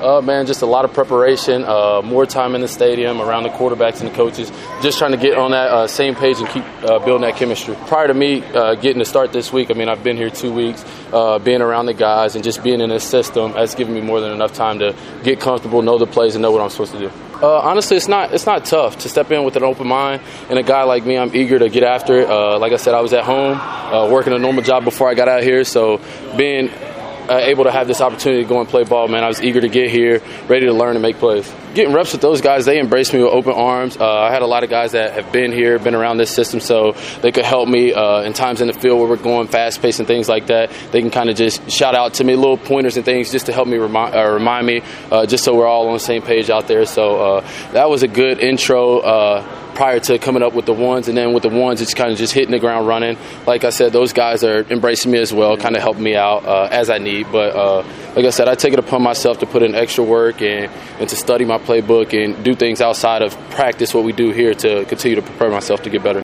Uh, man, just a lot of preparation, uh, more time in the stadium, around the quarterbacks and the coaches, just trying to get on that uh, same page and keep uh, building that chemistry. Prior to me uh, getting to start this week, I mean, I've been here two weeks, uh, being around the guys and just being in this system has given me more than enough time to get comfortable, know the plays, and know what I'm supposed to do. Honestly, it's not it's not tough to step in with an open mind. And a guy like me, I'm eager to get after it. Like I said, I was at home working a normal job before I got out here, so being uh, able to have this opportunity to go and play ball, man, I was eager to get here, ready to learn and make plays. Getting reps with those guys, they embraced me with open arms. Uh, I had a lot of guys that have been here, been around this system, so they could help me uh, in times in the field where we're going fast paced and things like that. They can kind of just shout out to me little pointers and things just to help me remind, uh, remind me, uh, just so we're all on the same page out there. So uh, that was a good intro prior to coming up with the ones, and then with the ones, it's kind of just hitting the ground running. Like I said, those guys are embracing me as well, kind of helping me out uh, as I need. But uh, like I said, I take it upon myself to put in extra work and, and to study my playbook and do things outside of practice, what we do here, to continue to prepare myself to get better.